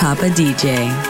Papa DJ.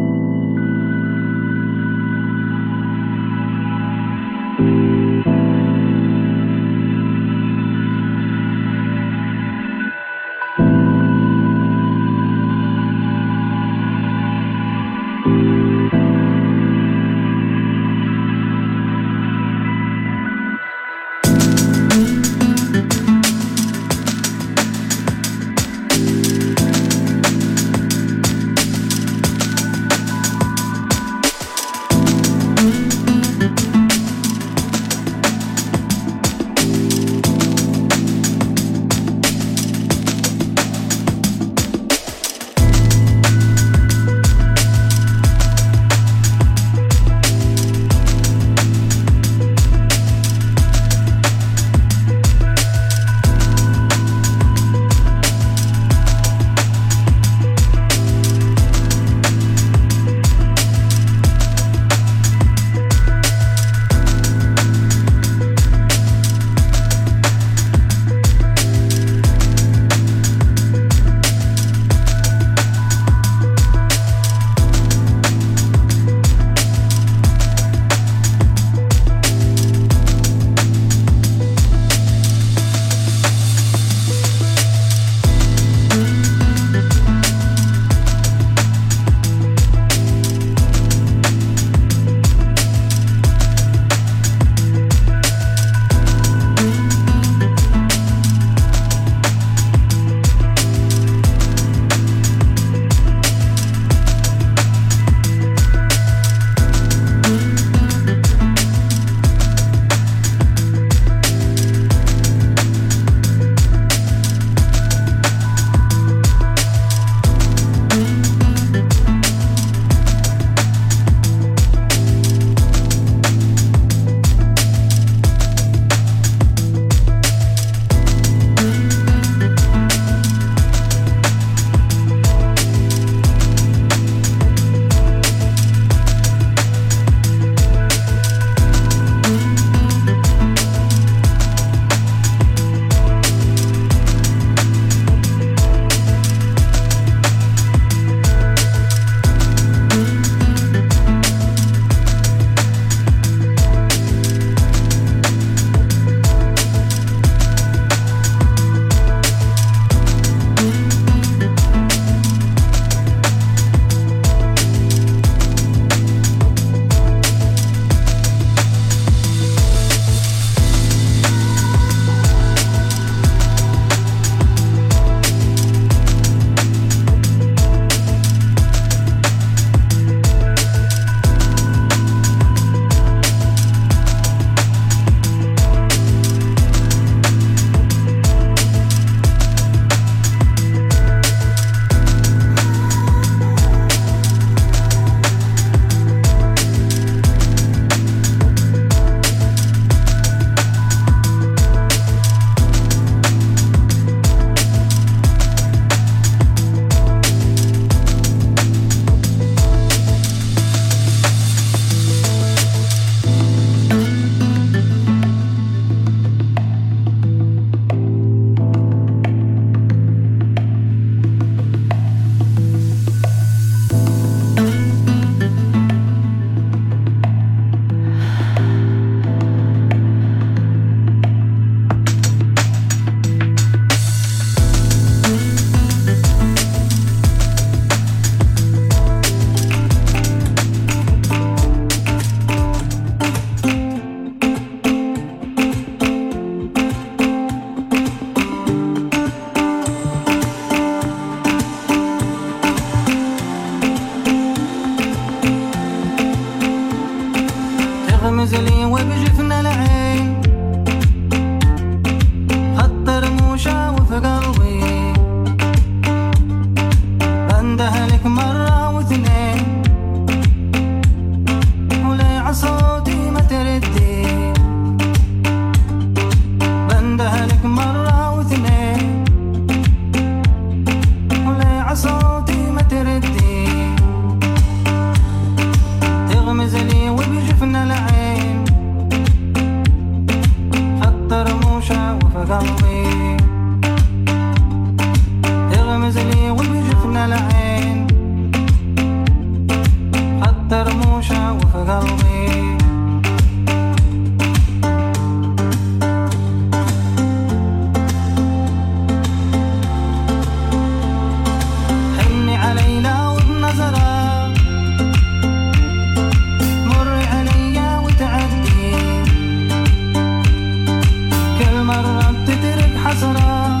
تترك حسره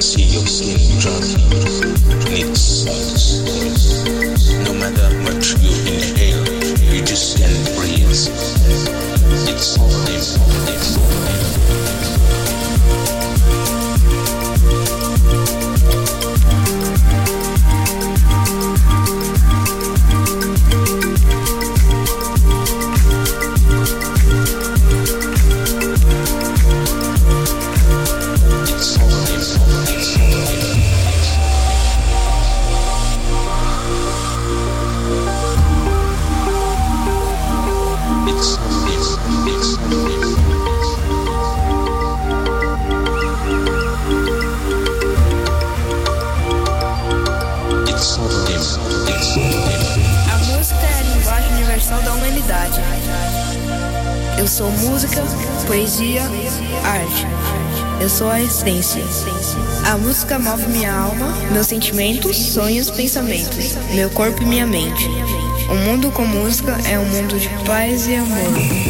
can see your skin drunk. Need silence. No matter how much you inhale, you just can't breathe. It's all important. Música move minha alma, meus sentimentos, sonhos, pensamentos, meu corpo e minha mente. O mundo com música é um mundo de paz e amor.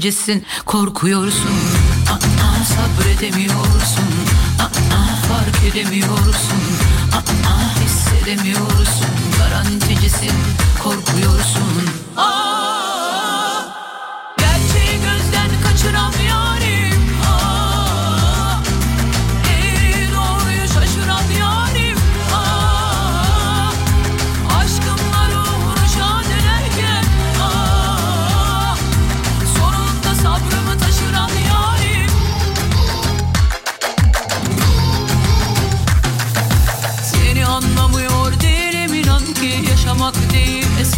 gececisin korkuyorsun. Aa, aa sabredemiyorsun. Aa, aa fark edemiyorsun. Aa, aa hissedemiyorsun. Garanticisin korkuyorsun.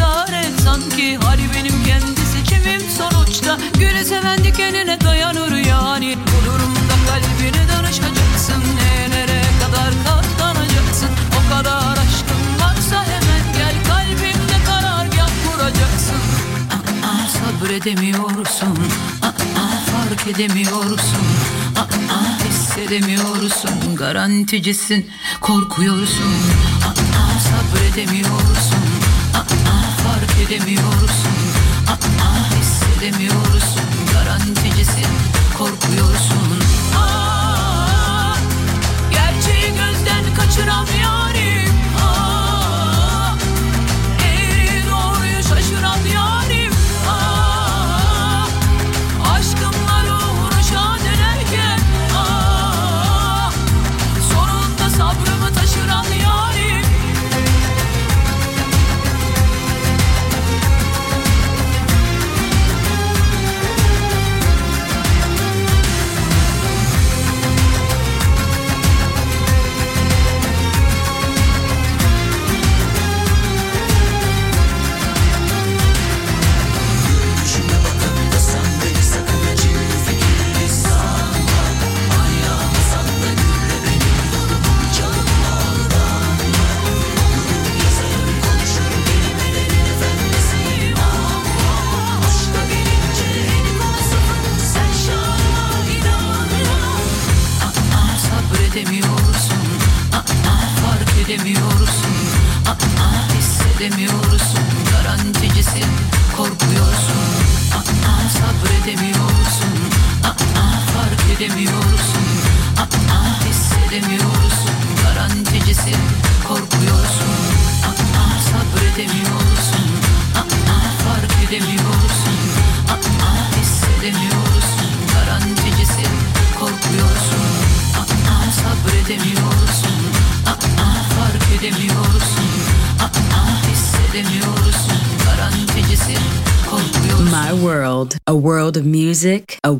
cesaret sanki Hali benim kendi seçimim sonuçta? Gülü seven dikenine dayanır yani. Bu durumda kalbine danışacaksın. Ne nereye kadar katlanacaksın? O kadar aşkın varsa hemen gel. Kalbimde karar karargah kuracaksın. Aa, aa, Sabredemiyorsun. Aa, aa, Fark edemiyorsun. Aa, aa, Hissedemiyorsun. Garanticisin Korkuyorsun. Aa, aa, Sabredemiyorsun hissedemiyoruz Atma hissedemiyoruz Garanticisi korkuyorsun. Aa, Gerçeği gözden kaçıramıyoruz